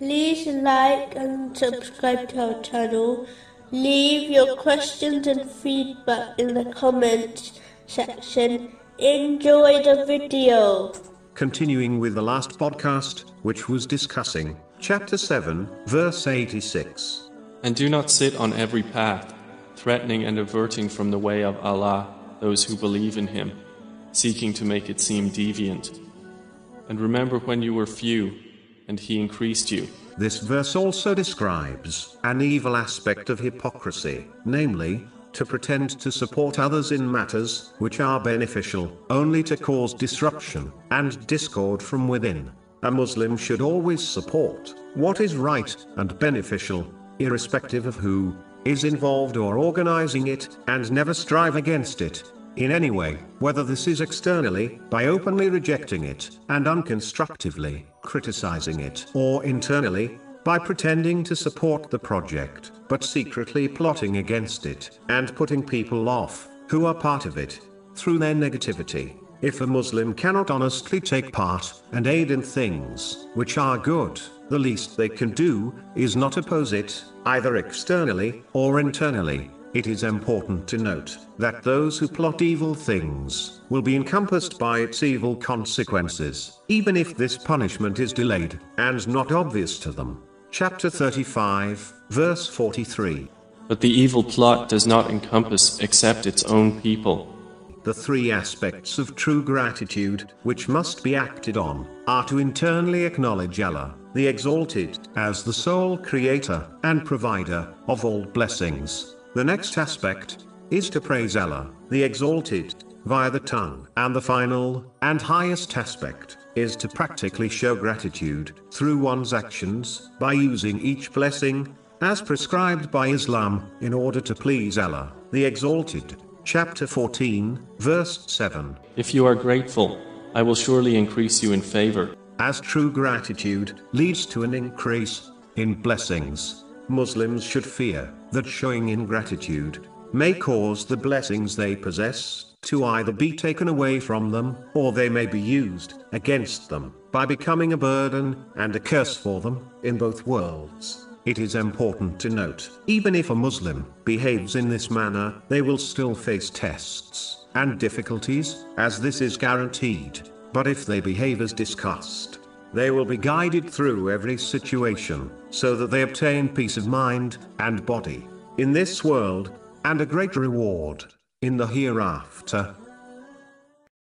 like and subscribe to our channel. Leave your questions and feedback in the comments section. Enjoy the video. Continuing with the last podcast, which was discussing chapter 7, verse 86. And do not sit on every path, threatening and averting from the way of Allah those who believe in Him, seeking to make it seem deviant. And remember when you were few, and He increased you. This verse also describes an evil aspect of hypocrisy, namely, to pretend to support others in matters which are beneficial, only to cause disruption and discord from within. A Muslim should always support what is right and beneficial, irrespective of who is involved or organizing it, and never strive against it in any way, whether this is externally, by openly rejecting it, and unconstructively criticizing it, or internally, by pretending to support the project, but secretly plotting against it, and putting people off, who are part of it, through their negativity. If a Muslim cannot honestly take part and aid in things which are good, the least they can do is not oppose it, either externally or internally. It is important to note that those who plot evil things will be encompassed by its evil consequences, even if this punishment is delayed and not obvious to them. Chapter 35, verse 43. But the evil plot does not encompass except its own people. The three aspects of true gratitude, which must be acted on, are to internally acknowledge Allah, the Exalted, as the sole creator and provider of all blessings. The next aspect is to praise Allah, the Exalted, via the tongue. And the final and highest aspect is to practically show gratitude through one's actions by using each blessing as prescribed by Islam in order to please Allah, the Exalted. Chapter 14, verse 7. If you are grateful, I will surely increase you in favor. As true gratitude leads to an increase in blessings, Muslims should fear that showing ingratitude may cause the blessings they possess to either be taken away from them, or they may be used against them by becoming a burden and a curse for them in both worlds. It is important to note, even if a Muslim behaves in this manner, they will still face tests and difficulties, as this is guaranteed. But if they behave as discussed, they will be guided through every situation, so that they obtain peace of mind and body in this world, and a great reward in the hereafter.